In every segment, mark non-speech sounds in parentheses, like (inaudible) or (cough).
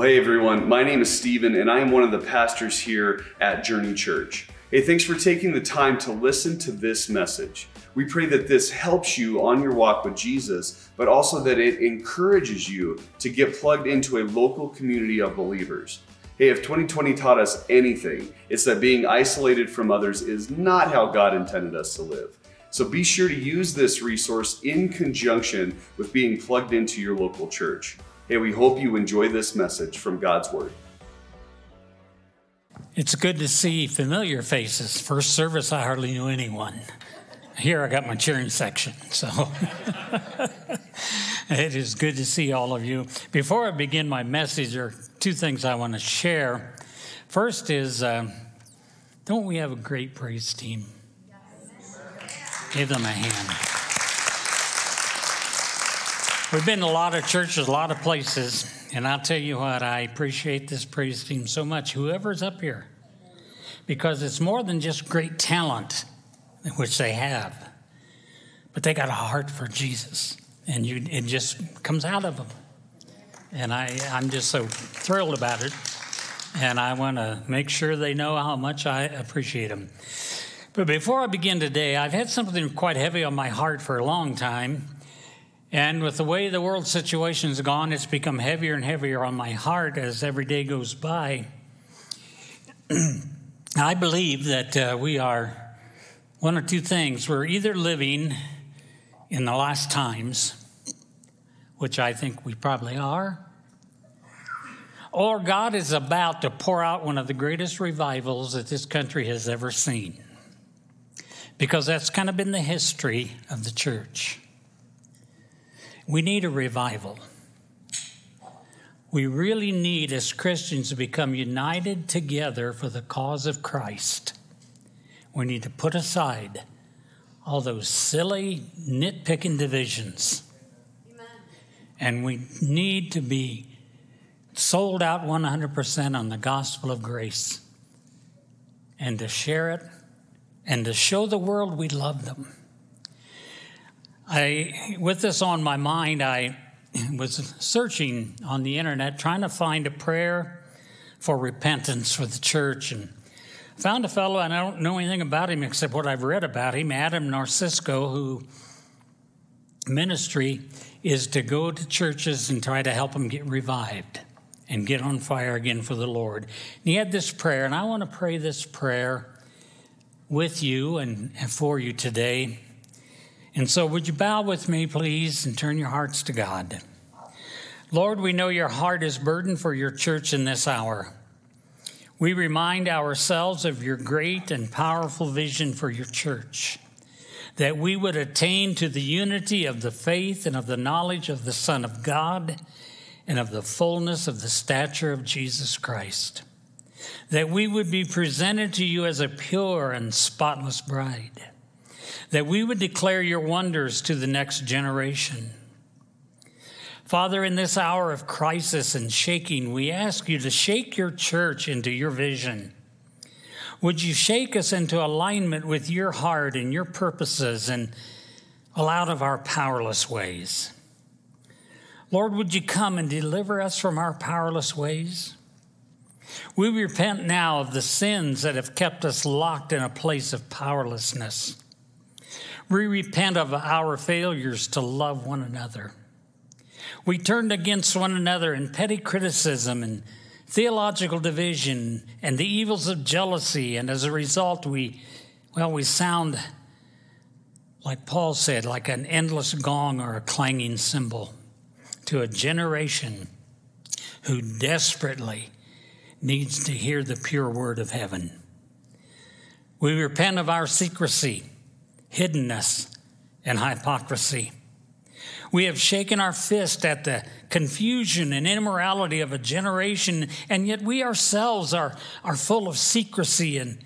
Well, hey everyone, my name is Stephen, and I am one of the pastors here at Journey Church. Hey, thanks for taking the time to listen to this message. We pray that this helps you on your walk with Jesus, but also that it encourages you to get plugged into a local community of believers. Hey, if 2020 taught us anything, it's that being isolated from others is not how God intended us to live. So be sure to use this resource in conjunction with being plugged into your local church. Hey, we hope you enjoy this message from God's Word. It's good to see familiar faces. First service, I hardly knew anyone. Here I got my cheering section, so (laughs) it is good to see all of you. Before I begin my message, there are two things I want to share. First is, uh, don't we have a great praise team? Give them a hand. We've been to a lot of churches, a lot of places, and I'll tell you what, I appreciate this praise team so much, whoever's up here, because it's more than just great talent, which they have, but they got a heart for Jesus, and you, it just comes out of them. And I, I'm just so thrilled about it, and I want to make sure they know how much I appreciate them. But before I begin today, I've had something quite heavy on my heart for a long time. And with the way the world situation's gone, it's become heavier and heavier on my heart as every day goes by. (clears throat) I believe that uh, we are one or two things. We're either living in the last times, which I think we probably are, or God is about to pour out one of the greatest revivals that this country has ever seen. Because that's kind of been the history of the church. We need a revival. We really need, as Christians, to become united together for the cause of Christ. We need to put aside all those silly, nitpicking divisions. Amen. And we need to be sold out 100% on the gospel of grace and to share it and to show the world we love them. I, with this on my mind, I was searching on the internet trying to find a prayer for repentance for the church and found a fellow, and I don't know anything about him except what I've read about him, Adam Narcisco, who ministry is to go to churches and try to help them get revived and get on fire again for the Lord. And he had this prayer, and I want to pray this prayer with you and for you today. And so, would you bow with me, please, and turn your hearts to God? Lord, we know your heart is burdened for your church in this hour. We remind ourselves of your great and powerful vision for your church, that we would attain to the unity of the faith and of the knowledge of the Son of God and of the fullness of the stature of Jesus Christ, that we would be presented to you as a pure and spotless bride that we would declare your wonders to the next generation. Father, in this hour of crisis and shaking, we ask you to shake your church into your vision. Would you shake us into alignment with your heart and your purposes and out of our powerless ways? Lord, would you come and deliver us from our powerless ways? We repent now of the sins that have kept us locked in a place of powerlessness. We repent of our failures to love one another. We turned against one another in petty criticism and theological division and the evils of jealousy. And as a result, we, well, we sound, like Paul said, like an endless gong or a clanging cymbal to a generation who desperately needs to hear the pure word of heaven. We repent of our secrecy hiddenness, and hypocrisy. We have shaken our fist at the confusion and immorality of a generation, and yet we ourselves are, are full of secrecy and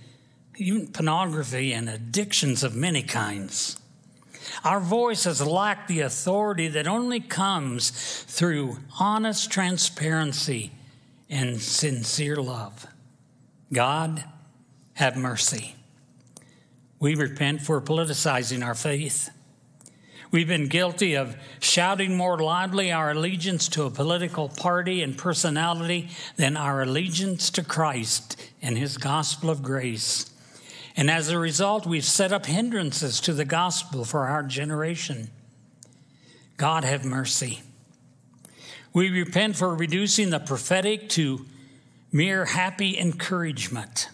even pornography and addictions of many kinds. Our voice has lacked the authority that only comes through honest transparency and sincere love. God, have mercy. We repent for politicizing our faith. We've been guilty of shouting more loudly our allegiance to a political party and personality than our allegiance to Christ and his gospel of grace. And as a result, we've set up hindrances to the gospel for our generation. God have mercy. We repent for reducing the prophetic to mere happy encouragement.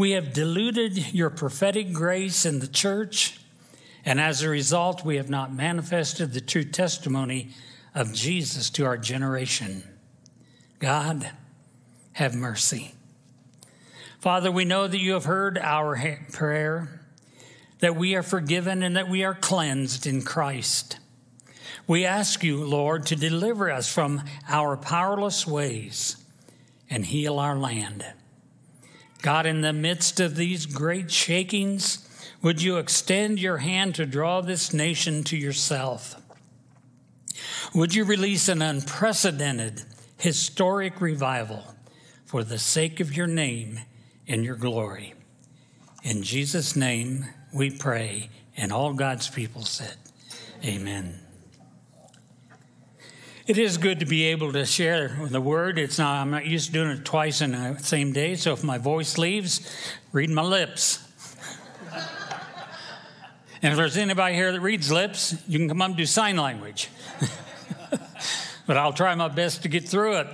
We have diluted your prophetic grace in the church, and as a result, we have not manifested the true testimony of Jesus to our generation. God, have mercy. Father, we know that you have heard our prayer, that we are forgiven and that we are cleansed in Christ. We ask you, Lord, to deliver us from our powerless ways and heal our land. God, in the midst of these great shakings, would you extend your hand to draw this nation to yourself? Would you release an unprecedented historic revival for the sake of your name and your glory. In Jesus' name we pray, and all God's people said, Amen. It is good to be able to share the word. It's not, I'm not used to doing it twice in the same day, so if my voice leaves, read my lips. and if there's anybody here that reads lips, you can come up and do sign language. (laughs) but I'll try my best to get through it.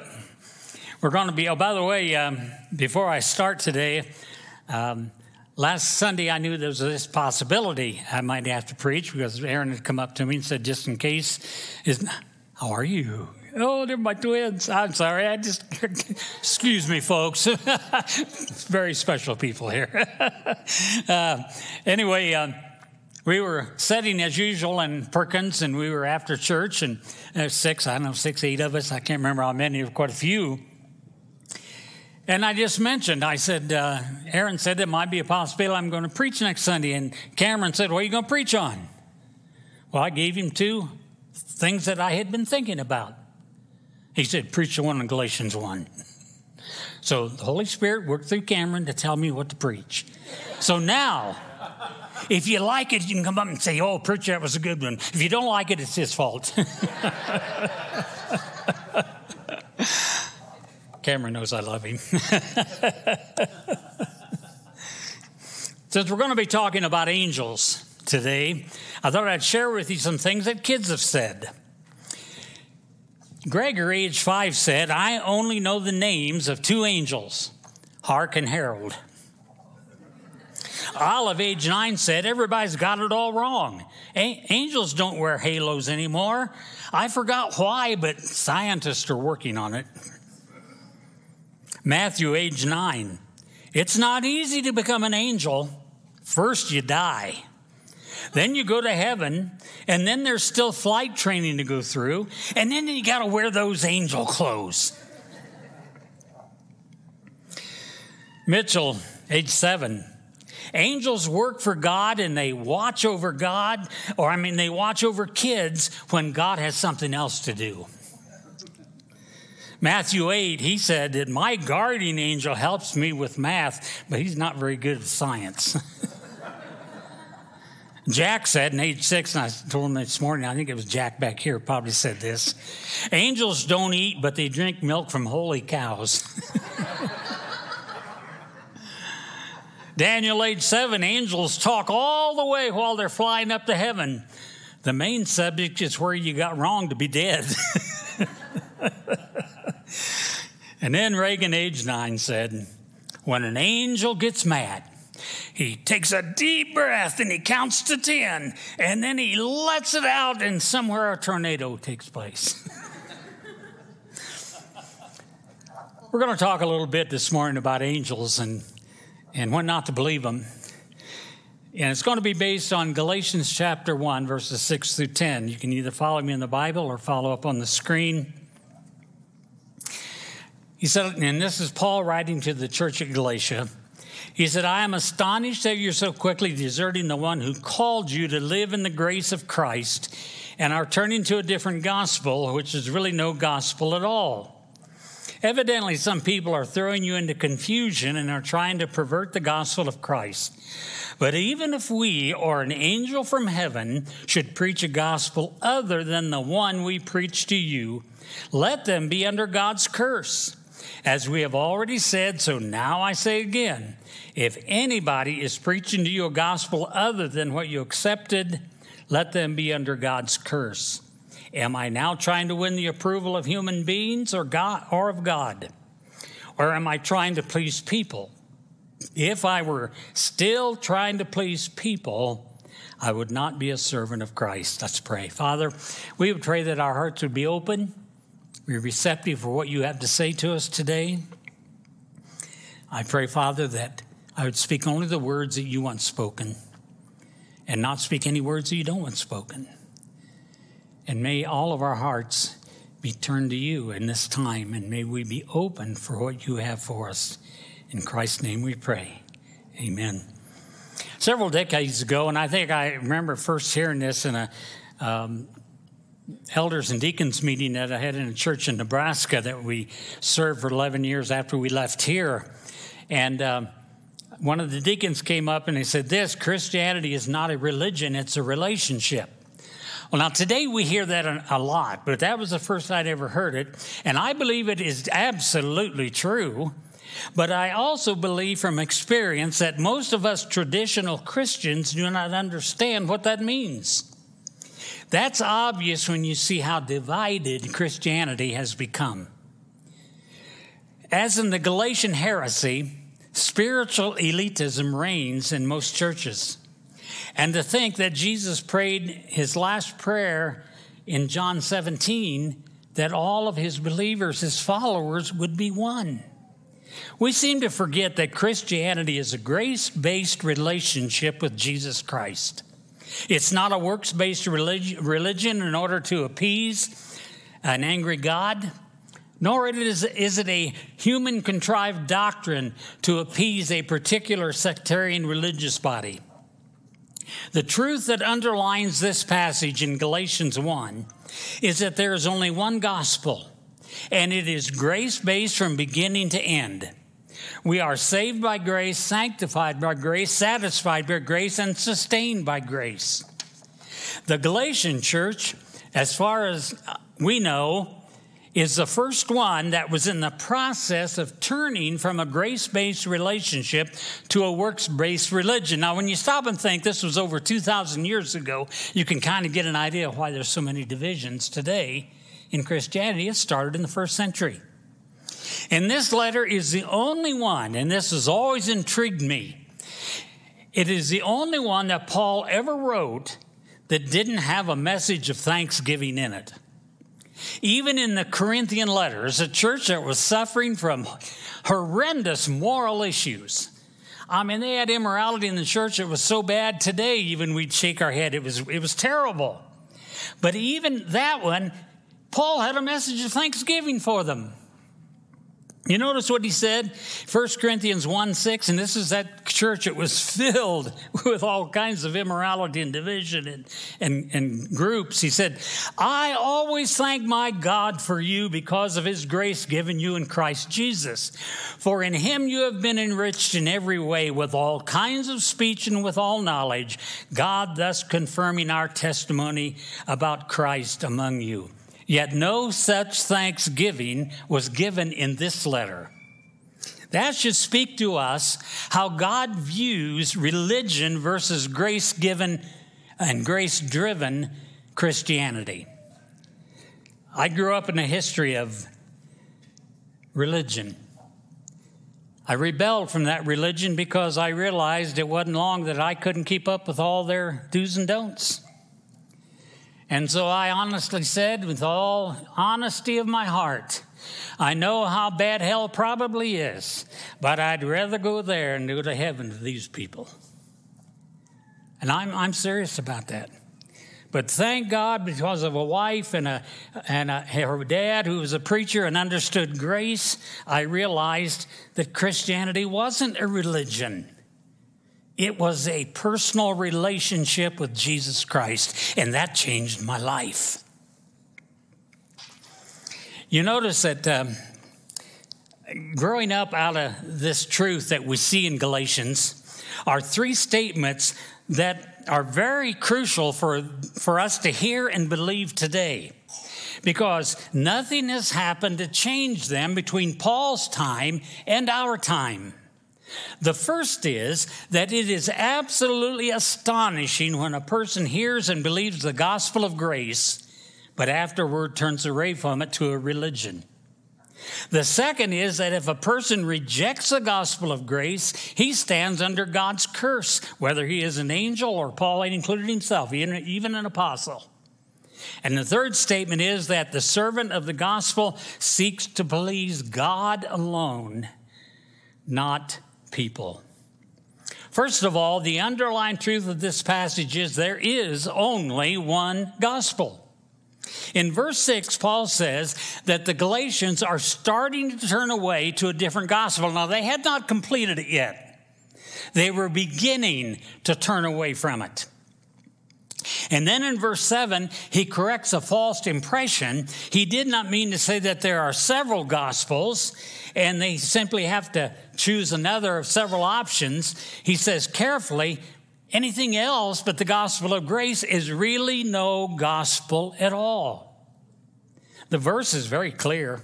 We're going to be, oh, by the way, um, before I start today, um, last Sunday I knew there was this possibility I might have to preach because Aaron had come up to me and said, just in case, is, how are you? Oh, they're my twins. I'm sorry. I just, (laughs) excuse me, folks. (laughs) Very special people here. (laughs) uh, anyway, um, we were sitting as usual in Perkins, and we were after church, and six, I don't know, six, eight of us. I can't remember how many, quite a few. And I just mentioned, I said, uh, Aaron said there might be a possibility I'm going to preach next Sunday. And Cameron said, What are you going to preach on? Well, I gave him two things that I had been thinking about. He said, Preach the one in Galatians 1. So the Holy Spirit worked through Cameron to tell me what to preach. So now, if you like it, you can come up and say, Oh, preacher, that was a good one. If you don't like it, it's his fault. (laughs) Cameron knows I love him. (laughs) Since we're going to be talking about angels today, I thought I'd share with you some things that kids have said. Gregory, age five, said, I only know the names of two angels, Hark and Harold. Olive, age nine, said, Everybody's got it all wrong. A- angels don't wear halos anymore. I forgot why, but scientists are working on it. Matthew, age nine. It's not easy to become an angel. First, you die. Then you go to heaven, and then there's still flight training to go through, and then you got to wear those angel clothes. Mitchell, age seven. Angels work for God and they watch over God, or I mean, they watch over kids when God has something else to do. Matthew 8, he said that my guardian angel helps me with math, but he's not very good at science. (laughs) Jack said in age six, and I told him this morning, I think it was Jack back here, probably said this Angels don't eat, but they drink milk from holy cows. (laughs) Daniel, age seven, angels talk all the way while they're flying up to heaven. The main subject is where you got wrong to be dead. (laughs) And then Reagan, age nine, said, When an angel gets mad, he takes a deep breath and he counts to 10, and then he lets it out, and somewhere a tornado takes place. (laughs) We're going to talk a little bit this morning about angels and, and when not to believe them. And it's going to be based on Galatians chapter 1, verses 6 through 10. You can either follow me in the Bible or follow up on the screen. He said, and this is Paul writing to the church at Galatia. He said, I am astonished that you're so quickly deserting the one who called you to live in the grace of Christ and are turning to a different gospel, which is really no gospel at all. Evidently, some people are throwing you into confusion and are trying to pervert the gospel of Christ. But even if we or an angel from heaven should preach a gospel other than the one we preach to you, let them be under God's curse. As we have already said, so now I say again if anybody is preaching to you a gospel other than what you accepted, let them be under God's curse. Am I now trying to win the approval of human beings or God or of God? Or am I trying to please people? If I were still trying to please people, I would not be a servant of Christ. Let's pray. Father, we would pray that our hearts would be open, be receptive for what you have to say to us today. I pray, Father, that I would speak only the words that you want spoken and not speak any words that you don't want spoken. And may all of our hearts be turned to you in this time, and may we be open for what you have for us. In Christ's name we pray. Amen. Several decades ago, and I think I remember first hearing this in a um, elders and deacons meeting that I had in a church in Nebraska that we served for 11 years after we left here. And um, one of the deacons came up and he said, This Christianity is not a religion, it's a relationship. Well, now today we hear that a lot, but that was the first I'd ever heard it. And I believe it is absolutely true. But I also believe from experience that most of us traditional Christians do not understand what that means. That's obvious when you see how divided Christianity has become. As in the Galatian heresy, spiritual elitism reigns in most churches. And to think that Jesus prayed his last prayer in John 17 that all of his believers, his followers, would be one. We seem to forget that Christianity is a grace based relationship with Jesus Christ. It's not a works based religion in order to appease an angry God, nor is it a human contrived doctrine to appease a particular sectarian religious body. The truth that underlines this passage in Galatians 1 is that there is only one gospel, and it is grace based from beginning to end. We are saved by grace, sanctified by grace, satisfied by grace, and sustained by grace. The Galatian church, as far as we know, is the first one that was in the process of turning from a grace based relationship to a works based religion. Now, when you stop and think this was over 2,000 years ago, you can kind of get an idea of why there's so many divisions today in Christianity. It started in the first century. And this letter is the only one, and this has always intrigued me. It is the only one that Paul ever wrote that didn't have a message of thanksgiving in it. Even in the Corinthian letters, a church that was suffering from horrendous moral issues. I mean, they had immorality in the church that was so bad today, even we'd shake our head. It was, it was terrible. But even that one, Paul had a message of thanksgiving for them. You notice what he said? 1 Corinthians 1 6, and this is that church. It was filled (laughs) with all kinds of immorality and division and, and, and groups. He said, I always thank my God for you because of his grace given you in Christ Jesus. For in him you have been enriched in every way with all kinds of speech and with all knowledge, God thus confirming our testimony about Christ among you. Yet no such thanksgiving was given in this letter. That should speak to us how God views religion versus grace given and grace driven Christianity. I grew up in a history of religion. I rebelled from that religion because I realized it wasn't long that I couldn't keep up with all their do's and don'ts. And so I honestly said, with all honesty of my heart, I know how bad hell probably is, but I'd rather go there and go to heaven to these people. And I'm, I'm serious about that. But thank God, because of a wife and, a, and a, her dad who was a preacher and understood grace, I realized that Christianity wasn't a religion. It was a personal relationship with Jesus Christ, and that changed my life. You notice that um, growing up out of this truth that we see in Galatians are three statements that are very crucial for, for us to hear and believe today because nothing has happened to change them between Paul's time and our time. The first is that it is absolutely astonishing when a person hears and believes the gospel of grace, but afterward turns away from it to a religion. The second is that if a person rejects the gospel of grace, he stands under God's curse, whether he is an angel or Paul included himself, even an apostle. And the third statement is that the servant of the gospel seeks to please God alone, not people. First of all, the underlying truth of this passage is there is only one gospel. In verse 6, Paul says that the Galatians are starting to turn away to a different gospel. Now, they had not completed it yet, they were beginning to turn away from it. And then in verse 7, he corrects a false impression. He did not mean to say that there are several gospels and they simply have to choose another of several options. He says carefully, anything else but the gospel of grace is really no gospel at all. The verse is very clear.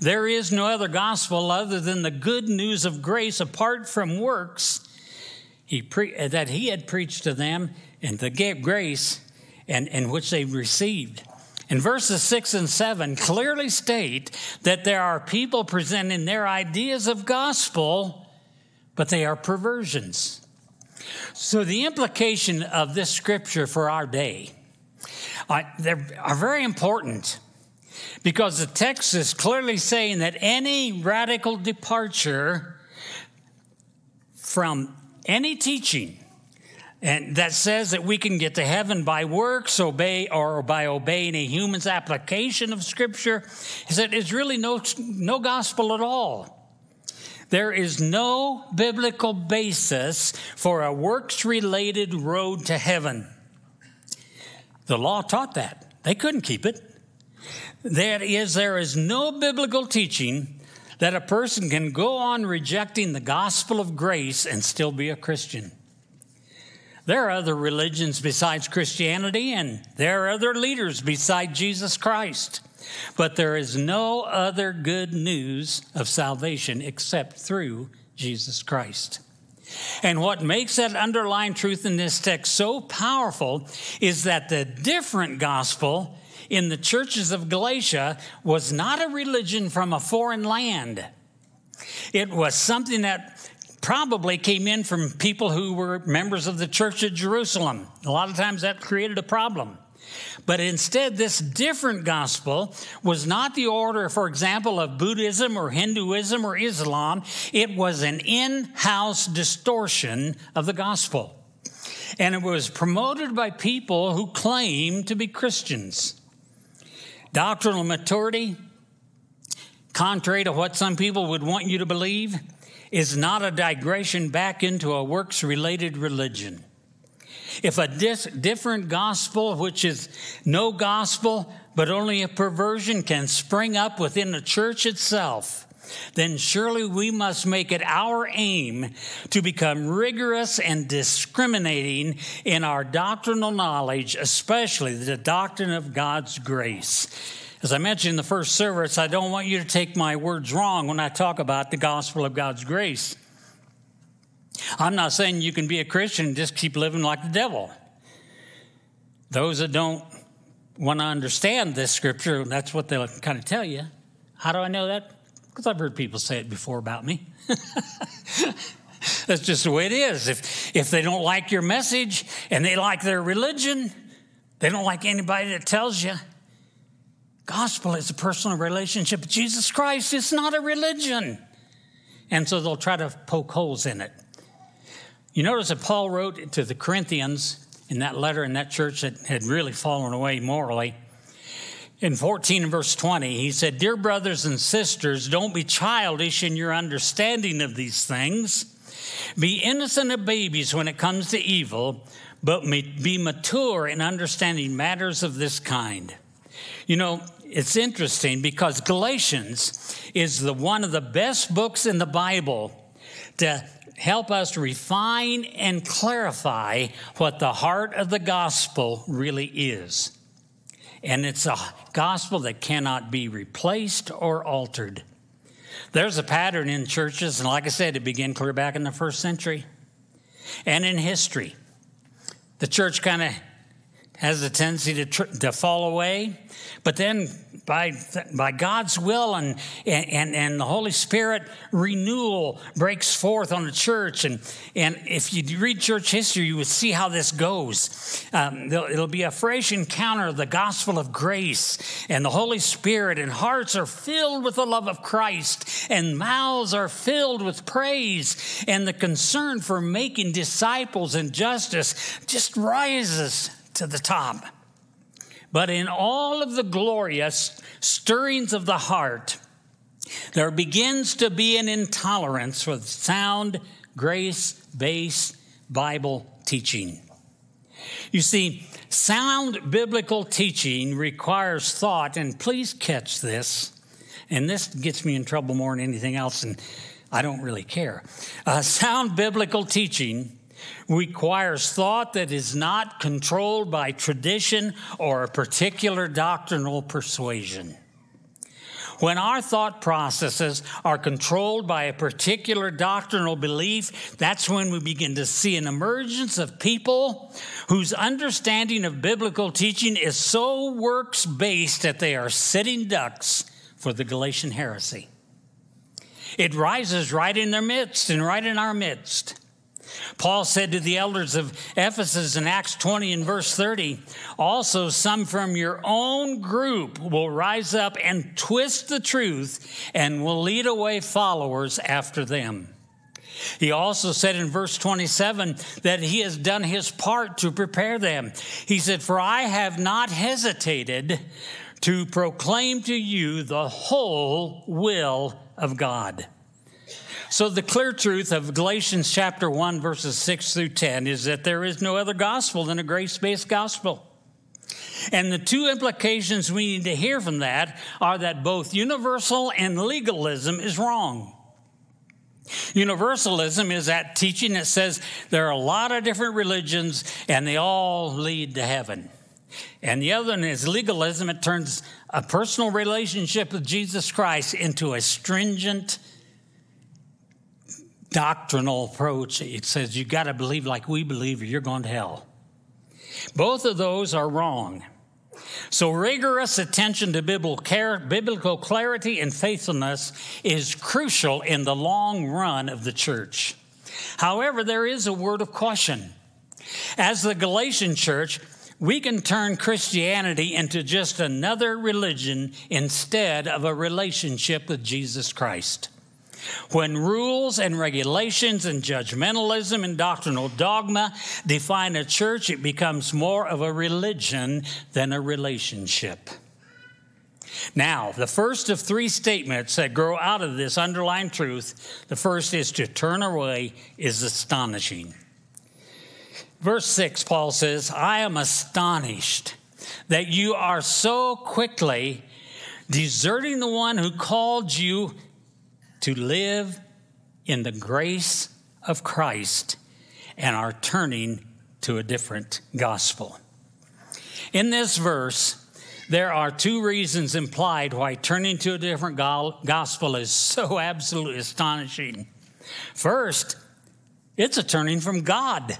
There is no other gospel other than the good news of grace apart from works he pre- that he had preached to them and the grace and, and which they received. And verses 6 and 7 clearly state that there are people presenting their ideas of gospel, but they are perversions. So, the implication of this scripture for our day uh, are very important because the text is clearly saying that any radical departure from any teaching and that says that we can get to heaven by works, obey, or by obeying a human's application of Scripture, is that it's really no, no gospel at all. There is no biblical basis for a works related road to heaven. The law taught that. They couldn't keep it. That is, there is no biblical teaching that a person can go on rejecting the gospel of grace and still be a Christian. There are other religions besides Christianity, and there are other leaders besides Jesus Christ. But there is no other good news of salvation except through Jesus Christ. And what makes that underlying truth in this text so powerful is that the different gospel in the churches of Galatia was not a religion from a foreign land. It was something that probably came in from people who were members of the church at Jerusalem. A lot of times that created a problem. But instead, this different gospel was not the order, for example, of Buddhism or Hinduism or Islam. It was an in house distortion of the gospel. And it was promoted by people who claimed to be Christians. Doctrinal maturity, contrary to what some people would want you to believe, is not a digression back into a works related religion. If a dis- different gospel, which is no gospel, but only a perversion, can spring up within the church itself, then surely we must make it our aim to become rigorous and discriminating in our doctrinal knowledge, especially the doctrine of God's grace. As I mentioned in the first service, I don't want you to take my words wrong when I talk about the gospel of God's grace. I'm not saying you can be a Christian and just keep living like the devil. Those that don't want to understand this scripture, that's what they'll kind of tell you. How do I know that? Because I've heard people say it before about me. (laughs) that's just the way it is. If, if they don't like your message and they like their religion, they don't like anybody that tells you. Gospel is a personal relationship with Jesus Christ. It's not a religion. And so they'll try to poke holes in it. You notice that Paul wrote to the Corinthians in that letter in that church that had really fallen away morally. In 14 and verse 20, he said, Dear brothers and sisters, don't be childish in your understanding of these things. Be innocent of babies when it comes to evil, but be mature in understanding matters of this kind. You know, it's interesting because Galatians is the one of the best books in the Bible to help us refine and clarify what the heart of the gospel really is. And it's a gospel that cannot be replaced or altered. There's a pattern in churches, and like I said, it began clear back in the first century and in history. The church kind of has a tendency to, tr- to fall away, but then by, by God's will and, and, and the Holy Spirit, renewal breaks forth on the church. And, and if you read church history, you would see how this goes. Um, it'll be a fresh encounter of the gospel of grace and the Holy Spirit, and hearts are filled with the love of Christ, and mouths are filled with praise, and the concern for making disciples and justice just rises to the top. But in all of the glorious stirrings of the heart, there begins to be an intolerance for sound, grace based Bible teaching. You see, sound biblical teaching requires thought, and please catch this, and this gets me in trouble more than anything else, and I don't really care. Uh, sound biblical teaching requires thought that is not controlled by tradition or a particular doctrinal persuasion. When our thought processes are controlled by a particular doctrinal belief, that's when we begin to see an emergence of people whose understanding of biblical teaching is so works based that they are sitting ducks for the Galatian heresy. It rises right in their midst and right in our midst. Paul said to the elders of Ephesus in Acts 20 and verse 30, also some from your own group will rise up and twist the truth and will lead away followers after them. He also said in verse 27 that he has done his part to prepare them. He said, For I have not hesitated to proclaim to you the whole will of God. So, the clear truth of Galatians chapter 1, verses 6 through 10 is that there is no other gospel than a grace based gospel. And the two implications we need to hear from that are that both universal and legalism is wrong. Universalism is that teaching that says there are a lot of different religions and they all lead to heaven. And the other one is legalism. It turns a personal relationship with Jesus Christ into a stringent doctrinal approach. It says you got to believe like we believe or you're going to hell. Both of those are wrong. So, rigorous attention to biblical clarity and faithfulness is crucial in the long run of the church. However, there is a word of caution. As the Galatian church, we can turn Christianity into just another religion instead of a relationship with Jesus Christ. When rules and regulations and judgmentalism and doctrinal dogma define a church, it becomes more of a religion than a relationship. Now, the first of three statements that grow out of this underlying truth, the first is to turn away, is astonishing. Verse 6, Paul says, I am astonished that you are so quickly deserting the one who called you to live in the grace of Christ and are turning to a different gospel. In this verse, there are two reasons implied why turning to a different gospel is so (laughs) absolutely astonishing. First, it's a turning from God.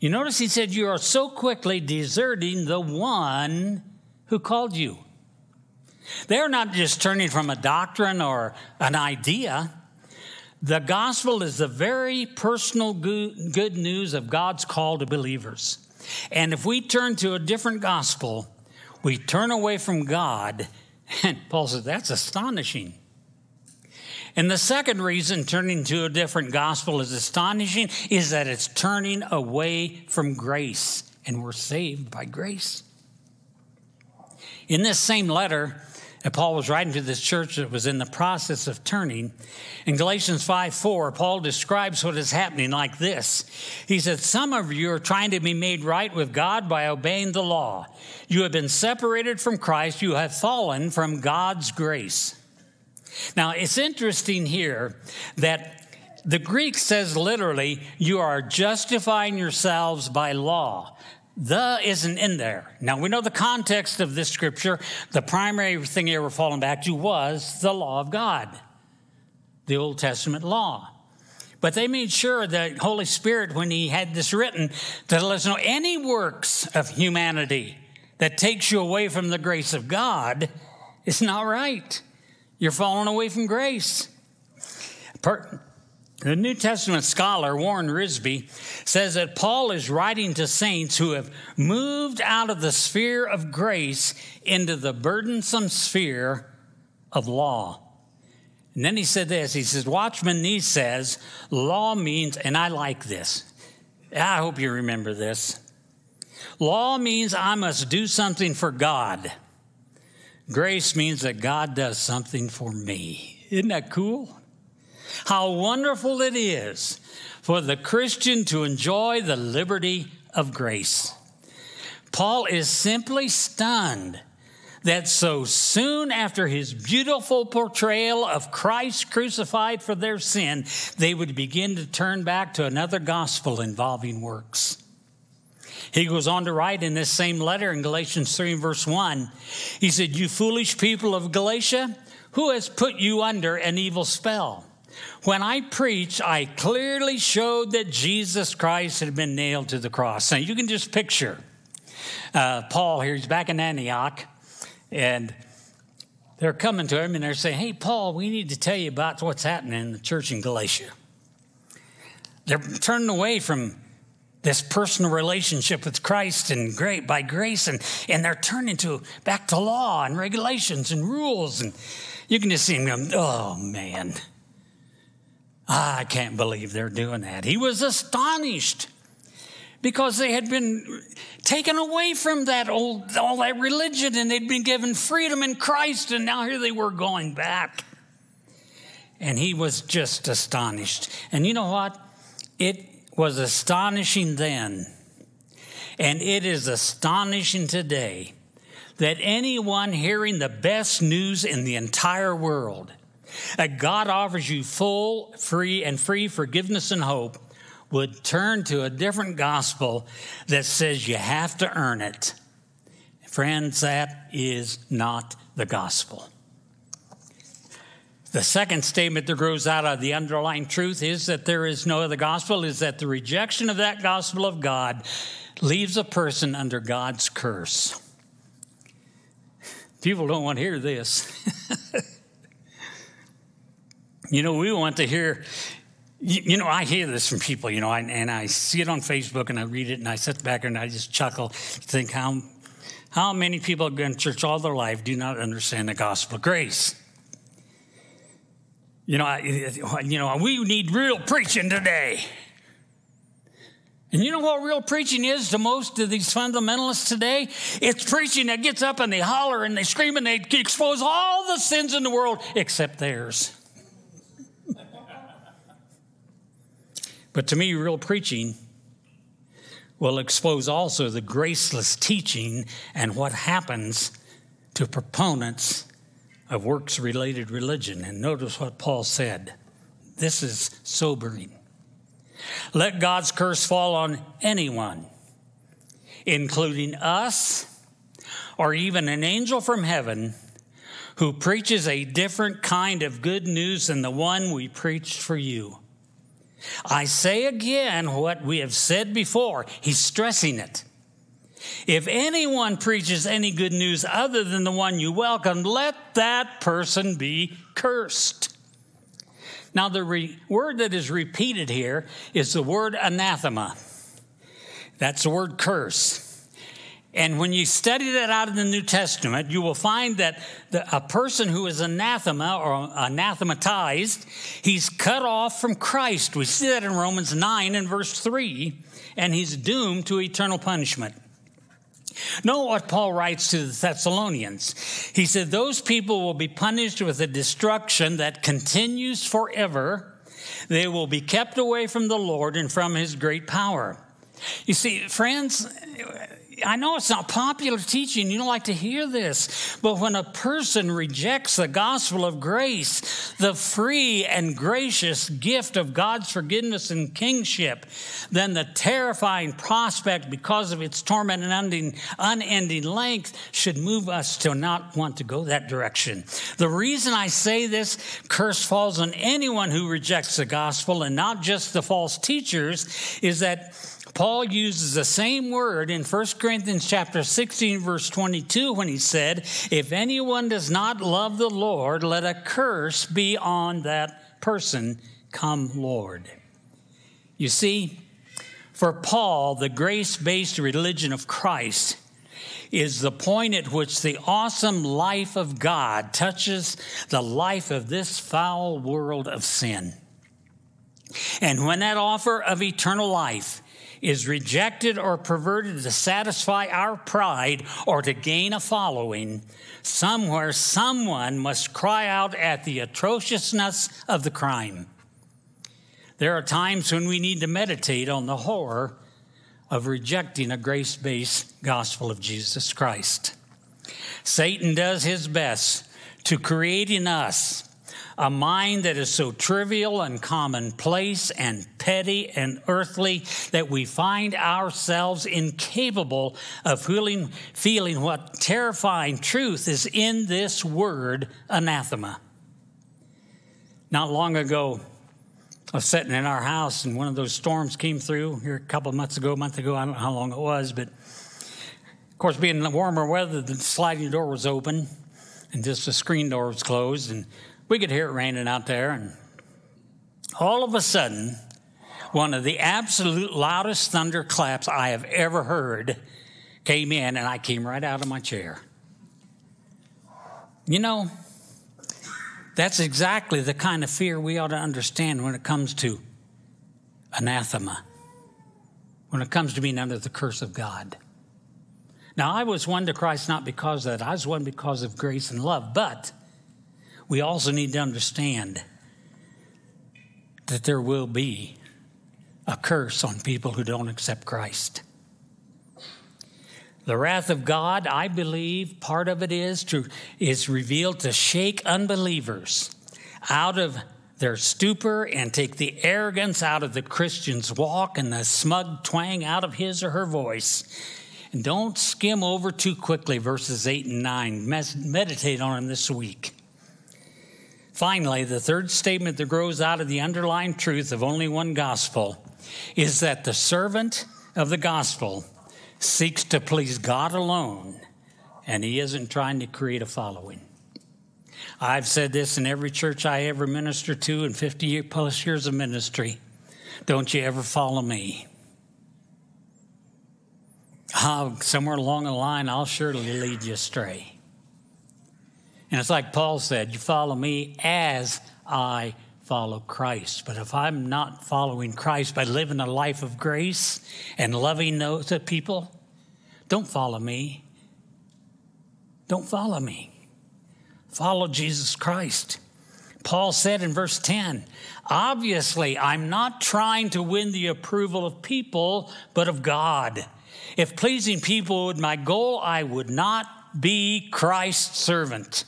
You notice he said, You are so quickly deserting the one who called you. They're not just turning from a doctrine or an idea. The gospel is the very personal good news of God's call to believers. And if we turn to a different gospel, we turn away from God. (laughs) And Paul says that's astonishing. And the second reason turning to a different gospel is astonishing is that it's turning away from grace, and we're saved by grace. In this same letter, And Paul was writing to this church that was in the process of turning. In Galatians 5 4, Paul describes what is happening like this. He said, Some of you are trying to be made right with God by obeying the law. You have been separated from Christ, you have fallen from God's grace. Now, it's interesting here that the Greek says literally, you are justifying yourselves by law. The isn't in there. Now we know the context of this scripture. The primary thing they were falling back to was the law of God, the Old Testament law. But they made sure that Holy Spirit, when He had this written, that let us know any works of humanity that takes you away from the grace of God is not right. You're falling away from grace. The New Testament scholar Warren Wiersbe says that Paul is writing to saints who have moved out of the sphere of grace into the burdensome sphere of law. And then he said this he says, Watchman Nee says, law means, and I like this. I hope you remember this. Law means I must do something for God. Grace means that God does something for me. Isn't that cool? How wonderful it is for the Christian to enjoy the liberty of grace. Paul is simply stunned that so soon after his beautiful portrayal of Christ crucified for their sin, they would begin to turn back to another gospel involving works. He goes on to write in this same letter in Galatians 3 verse 1, he said, You foolish people of Galatia, who has put you under an evil spell? When I preached, I clearly showed that Jesus Christ had been nailed to the cross. Now, you can just picture uh, Paul here, he's back in Antioch, and they're coming to him and they're saying, Hey, Paul, we need to tell you about what's happening in the church in Galatia. They're turning away from this personal relationship with Christ and great by grace, and, and they're turning to back to law and regulations and rules. And you can just see them going, Oh, man. Ah, I can't believe they're doing that. He was astonished because they had been taken away from that old all that religion and they'd been given freedom in Christ and now here they were going back. And he was just astonished. And you know what? It was astonishing then. And it is astonishing today that anyone hearing the best news in the entire world God offers you full, free, and free forgiveness and hope, would turn to a different gospel that says you have to earn it. Friends, that is not the gospel. The second statement that grows out of the underlying truth is that there is no other gospel, is that the rejection of that gospel of God leaves a person under God's curse. People don't want to hear this. (laughs) You know, we want to hear, you, know, I hear this from people, you know, and I see it on Facebook and I read it and I sit back and I just chuckle, think how, how many people have gone to church all their life do not understand the gospel of grace. You know, I, you know, we need real preaching today. And you know what real preaching is to most of these fundamentalists today? It's preaching that gets up and they holler and they scream and they expose all the sins in the world except theirs. But to me, real preaching will expose also the graceless teaching and what happens to proponents of works related religion. And notice what Paul said. This is sobering. Let God's curse fall on anyone, including us or even an angel from heaven who preaches a different kind of good news than the one we preached for you. I say again what we have said before. He's stressing it. If anyone preaches any good news other than the one you welcome, let that person be cursed. Now, the re- word that is repeated here is the word anathema. That's the word curse. And when you study that out in the New Testament, you will find that the, a person who is anathema or anathematized, he's cut off from Christ. We see that in Romans 9 and verse 3, and he's doomed to eternal punishment. Know what Paul writes to the Thessalonians. He said, Those people will be punished with a destruction that continues forever. They will be kept away from the Lord and from his great power. You see, friends, I know it's not popular teaching. You don't like to hear this. But when a person rejects the gospel of grace, the free and gracious gift of God's forgiveness and kingship, then the terrifying prospect because of its torment and unending, unending length should move us to not want to go that direction. The reason I say this curse falls on anyone who rejects the gospel and not just the false teachers is that Paul uses the same word in 1 Corinthians chapter 16 verse 22 when he said, "If anyone does not love the Lord, let a curse be on that person, come Lord." You see, for Paul, the grace-based religion of Christ is the point at which the awesome life of God touches the life of this foul world of sin. And when that offer of eternal life is rejected or perverted to satisfy our pride or to gain a following, somewhere someone must cry out at the atrociousness of the crime. There are times when we need to meditate on the horror of rejecting a grace based gospel of Jesus Christ. Satan does his best to create in us a mind that is so trivial and commonplace and petty and earthly that we find ourselves incapable of feeling, feeling what terrifying truth is in this word, anathema. Not long ago, I was sitting in our house and one of those storms came through here a couple of months ago, a month ago, I don't know how long it was, but of course, being in the warmer weather, the sliding door was open and just the screen door was closed, and we could hear it raining out there, and all of a sudden, one of the absolute loudest thunderclaps I have ever heard came in, and I came right out of my chair. You know, that's exactly the kind of fear we ought to understand when it comes to anathema, when it comes to being under the curse of God. Now, I was won to Christ not because of that, I was won because of grace and love, but we also need to understand that there will be a curse on people who don't accept Christ. The wrath of God, I believe, part of it is to is revealed to shake unbelievers out of their stupor and take the arrogance out of the Christian's walk and the smug twang out of his or her voice. And don't skim over too quickly verses 8 and 9. Meditate on them this week. Finally, the third statement that grows out of the underlying truth of only one gospel is that the servant of the gospel seeks to please God alone, and he isn't trying to create a following. I've said this in every church I ever minister to in 50 plus years of ministry. Don't you ever follow me. I'll, somewhere along the line, I'll surely lead you astray. And it's like Paul said, you follow me as I follow Christ. But if I'm not following Christ by living a life of grace and loving those people, don't follow me. Don't follow me. Follow Jesus Christ. Paul said in verse 10 Obviously, I'm not trying to win the approval of people, but of God. If pleasing people would my goal, I would not be Christ's servant.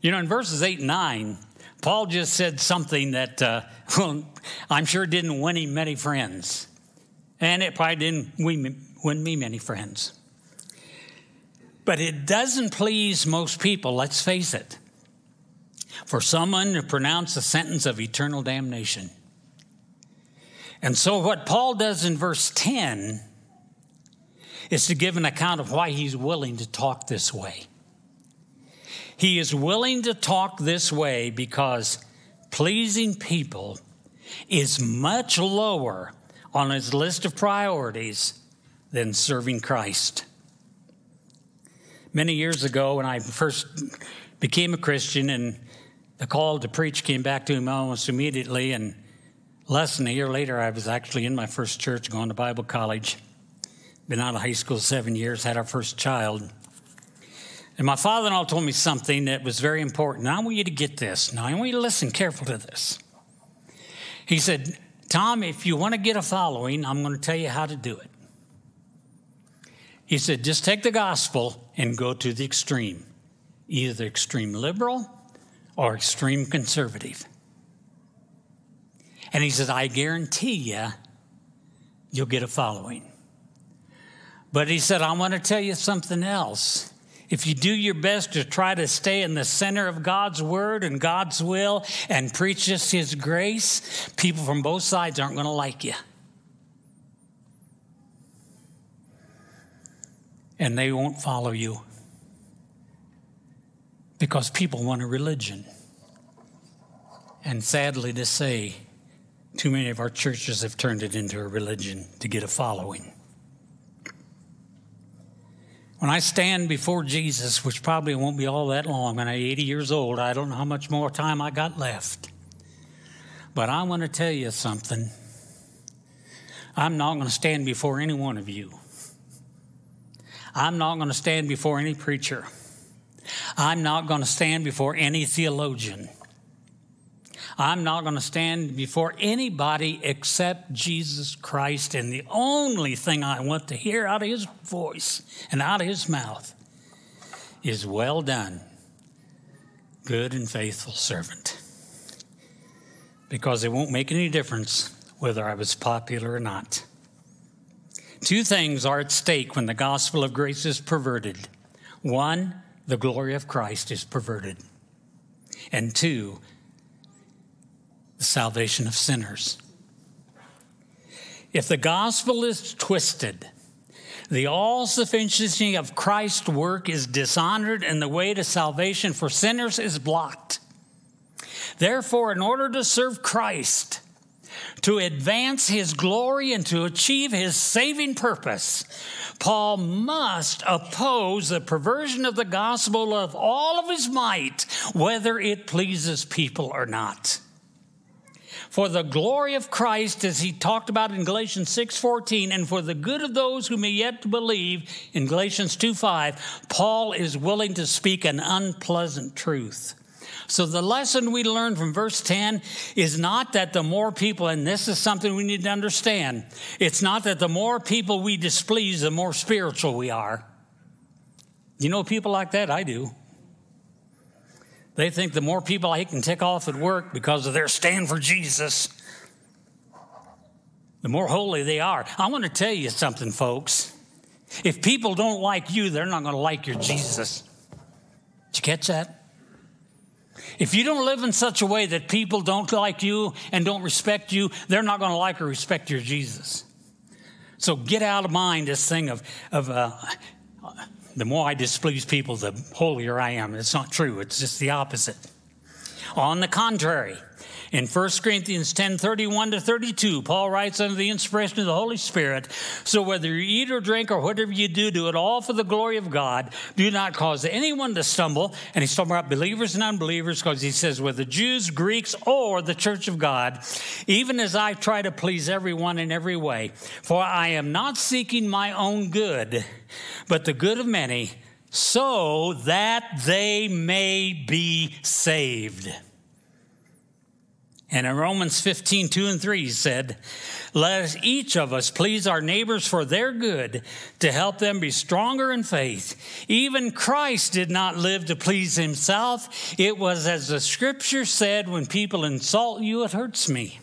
You know, in verses 8 and 9, Paul just said something that, uh, (laughs) well, I'm sure didn't win him many friends. And it probably didn't win, win me many friends. But it doesn't please most people, let's face it, for someone to pronounce a sentence of eternal damnation. And so, what Paul does in verse 10 is to give an account of why he's willing to talk this way. He is willing to talk this way because pleasing people is much lower on his list of priorities than serving Christ. Many years ago, when I first became a Christian and the call to preach came back to him almost immediately, and less than a year later, I was actually in my first church going to Bible college. Been out of high school seven years, had our first child. And my father in law told me something that was very important. Now I want you to get this. Now I want you to listen careful to this. He said, Tom, if you want to get a following, I'm going to tell you how to do it. He said, just take the gospel and go to the extreme, either extreme liberal or extreme conservative. And he says, I guarantee you, you'll get a following. But he said, I want to tell you something else. If you do your best to try to stay in the center of God's word and God's will and preach just his grace, people from both sides aren't going to like you. And they won't follow you because people want a religion. And sadly to say, too many of our churches have turned it into a religion to get a following. When I stand before Jesus, which probably won't be all that long, when I'm 80 years old, I don't know how much more time I got left. But I want to tell you something. I'm not going to stand before any one of you. I'm not going to stand before any preacher. I'm not going to stand before any theologian. I'm not going to stand before anybody except Jesus Christ. And the only thing I want to hear out of his voice and out of his mouth is well done, good and faithful servant. Because it won't make any difference whether I was popular or not. Two things are at stake when the gospel of grace is perverted. One, the glory of Christ is perverted. And two, the salvation of sinners. If the gospel is twisted, the all sufficiency of Christ's work is dishonored, and the way to salvation for sinners is blocked. Therefore, in order to serve Christ, to advance his glory and to achieve his saving purpose, Paul must oppose the perversion of the gospel of all of his might, whether it pleases people or not for the glory of Christ, as he talked about in Galatians 6:14, and for the good of those who may yet believe in Galatians 2:5, Paul is willing to speak an unpleasant truth. So the lesson we learn from verse 10 is not that the more people, and this is something we need to understand, it's not that the more people we displease, the more spiritual we are. You know people like that? I do. They think the more people I can tick off at work because of their stand for Jesus, the more holy they are. I want to tell you something, folks. If people don't like you, they're not going to like your Jesus. Did you catch that? If you don't live in such a way that people don't like you and don't respect you, they're not going to like or respect your Jesus. So get out of mind this thing of, of uh, the more I displease people, the holier I am. It's not true, it's just the opposite. On the contrary, in 1 Corinthians 10 31 to 32, Paul writes under the inspiration of the Holy Spirit So whether you eat or drink or whatever you do, do it all for the glory of God. Do not cause anyone to stumble. And he's talking about believers and unbelievers because he says, whether Jews, Greeks, or the church of God, even as I try to please everyone in every way. For I am not seeking my own good, but the good of many, so that they may be saved. And in Romans 15, 2 and 3, he said, Let each of us please our neighbors for their good, to help them be stronger in faith. Even Christ did not live to please himself. It was as the scripture said, When people insult you, it hurts me.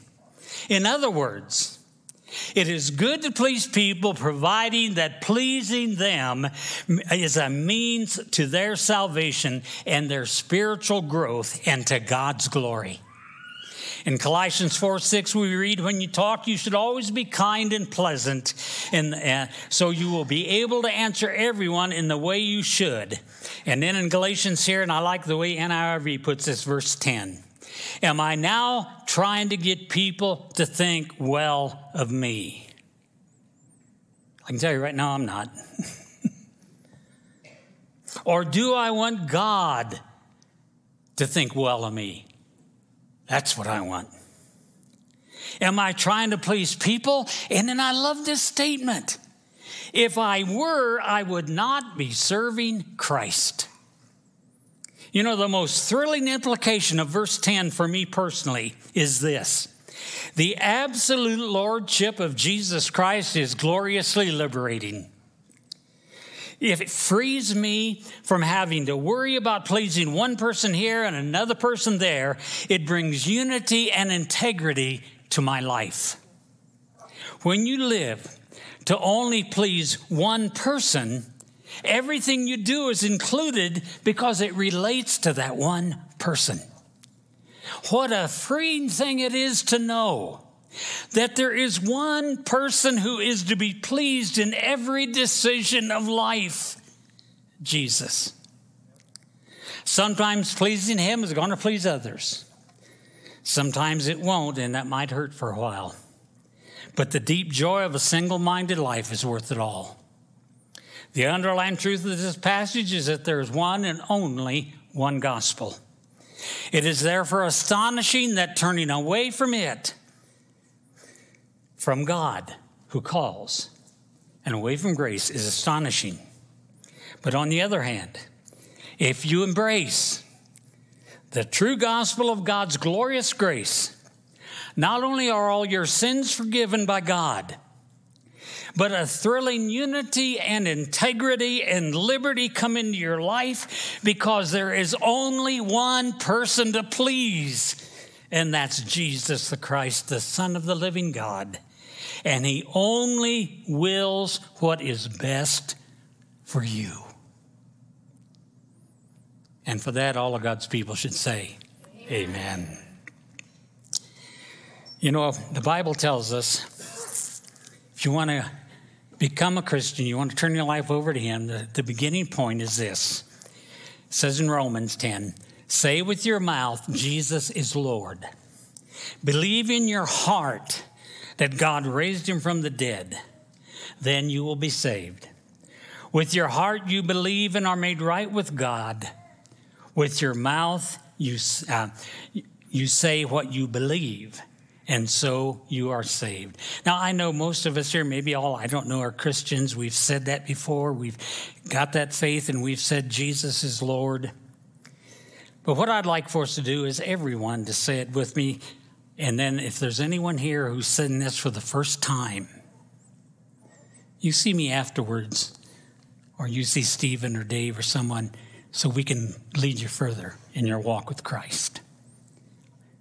In other words, it is good to please people, providing that pleasing them is a means to their salvation and their spiritual growth and to God's glory. In Colossians 4 6, we read, When you talk, you should always be kind and pleasant, and uh, so you will be able to answer everyone in the way you should. And then in Galatians here, and I like the way NIV puts this, verse 10. Am I now trying to get people to think well of me? I can tell you right now, I'm not. (laughs) or do I want God to think well of me? That's what I want. Am I trying to please people? And then I love this statement. If I were, I would not be serving Christ. You know, the most thrilling implication of verse 10 for me personally is this the absolute lordship of Jesus Christ is gloriously liberating. If it frees me from having to worry about pleasing one person here and another person there, it brings unity and integrity to my life. When you live to only please one person, everything you do is included because it relates to that one person. What a freeing thing it is to know that there is one person who is to be pleased in every decision of life Jesus. Sometimes pleasing Him is going to please others. Sometimes it won't, and that might hurt for a while. But the deep joy of a single minded life is worth it all. The underlying truth of this passage is that there is one and only one gospel. It is therefore astonishing that turning away from it, from God who calls, and away from grace is astonishing. But on the other hand, if you embrace the true gospel of God's glorious grace, not only are all your sins forgiven by God, but a thrilling unity and integrity and liberty come into your life because there is only one person to please, and that's Jesus the Christ, the Son of the living God. And He only wills what is best for you. And for that, all of God's people should say, Amen. Amen. You know, the Bible tells us if you want to become a Christian, you want to turn your life over to Him, the, the beginning point is this. It says in Romans 10 say with your mouth, Jesus is Lord. Believe in your heart that God raised him from the dead. Then you will be saved. With your heart, you believe and are made right with God. With your mouth, you, uh, you say what you believe and so you are saved. Now, I know most of us here, maybe all, I don't know, are Christians. We've said that before. We've got that faith and we've said Jesus is Lord. But what I'd like for us to do is everyone to say it with me. And then if there's anyone here who's saying this for the first time, you see me afterwards, or you see Stephen or Dave or someone, so we can lead you further in your walk with Christ.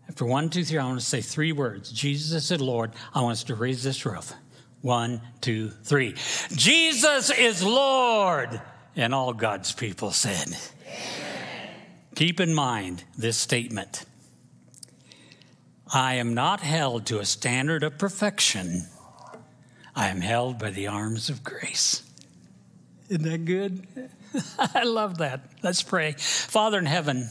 After one, two, three, I want to say three words. Jesus is Lord. I want us to raise this roof. One, two, three. Jesus is Lord. And all God's people said. Amen. Keep in mind this statement I am not held to a standard of perfection, I am held by the arms of grace. Isn't that good? (laughs) I love that. Let's pray. Father in heaven,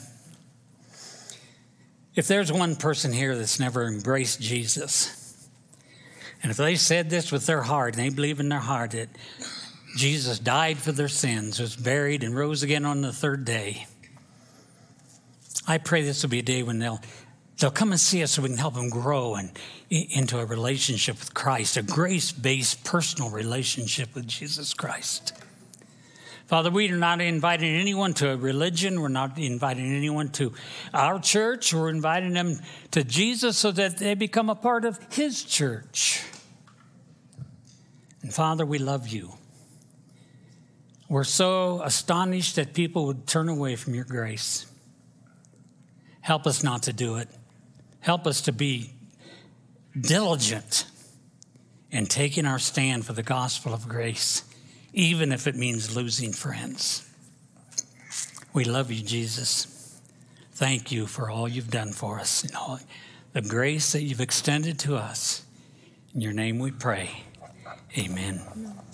if there's one person here that's never embraced Jesus, and if they said this with their heart and they believe in their heart that Jesus died for their sins, was buried, and rose again on the third day, I pray this will be a day when they'll they'll come and see us so we can help them grow and into a relationship with Christ, a grace-based personal relationship with Jesus Christ. Father, we are not inviting anyone to a religion. We're not inviting anyone to our church. We're inviting them to Jesus so that they become a part of His church. And Father, we love you. We're so astonished that people would turn away from your grace. Help us not to do it. Help us to be diligent in taking our stand for the gospel of grace even if it means losing friends. We love you, Jesus. Thank you for all you've done for us and all the grace that you've extended to us. In your name we pray. Amen.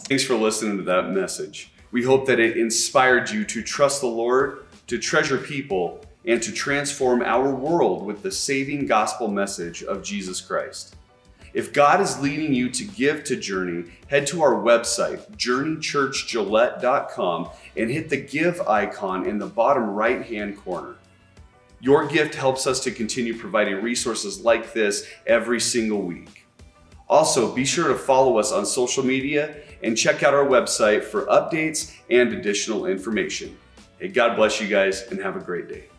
Thanks for listening to that message. We hope that it inspired you to trust the Lord, to treasure people, and to transform our world with the saving gospel message of Jesus Christ. If God is leading you to give to Journey, head to our website, journeychurchgillette.com, and hit the give icon in the bottom right hand corner. Your gift helps us to continue providing resources like this every single week. Also, be sure to follow us on social media and check out our website for updates and additional information. Hey, God bless you guys and have a great day.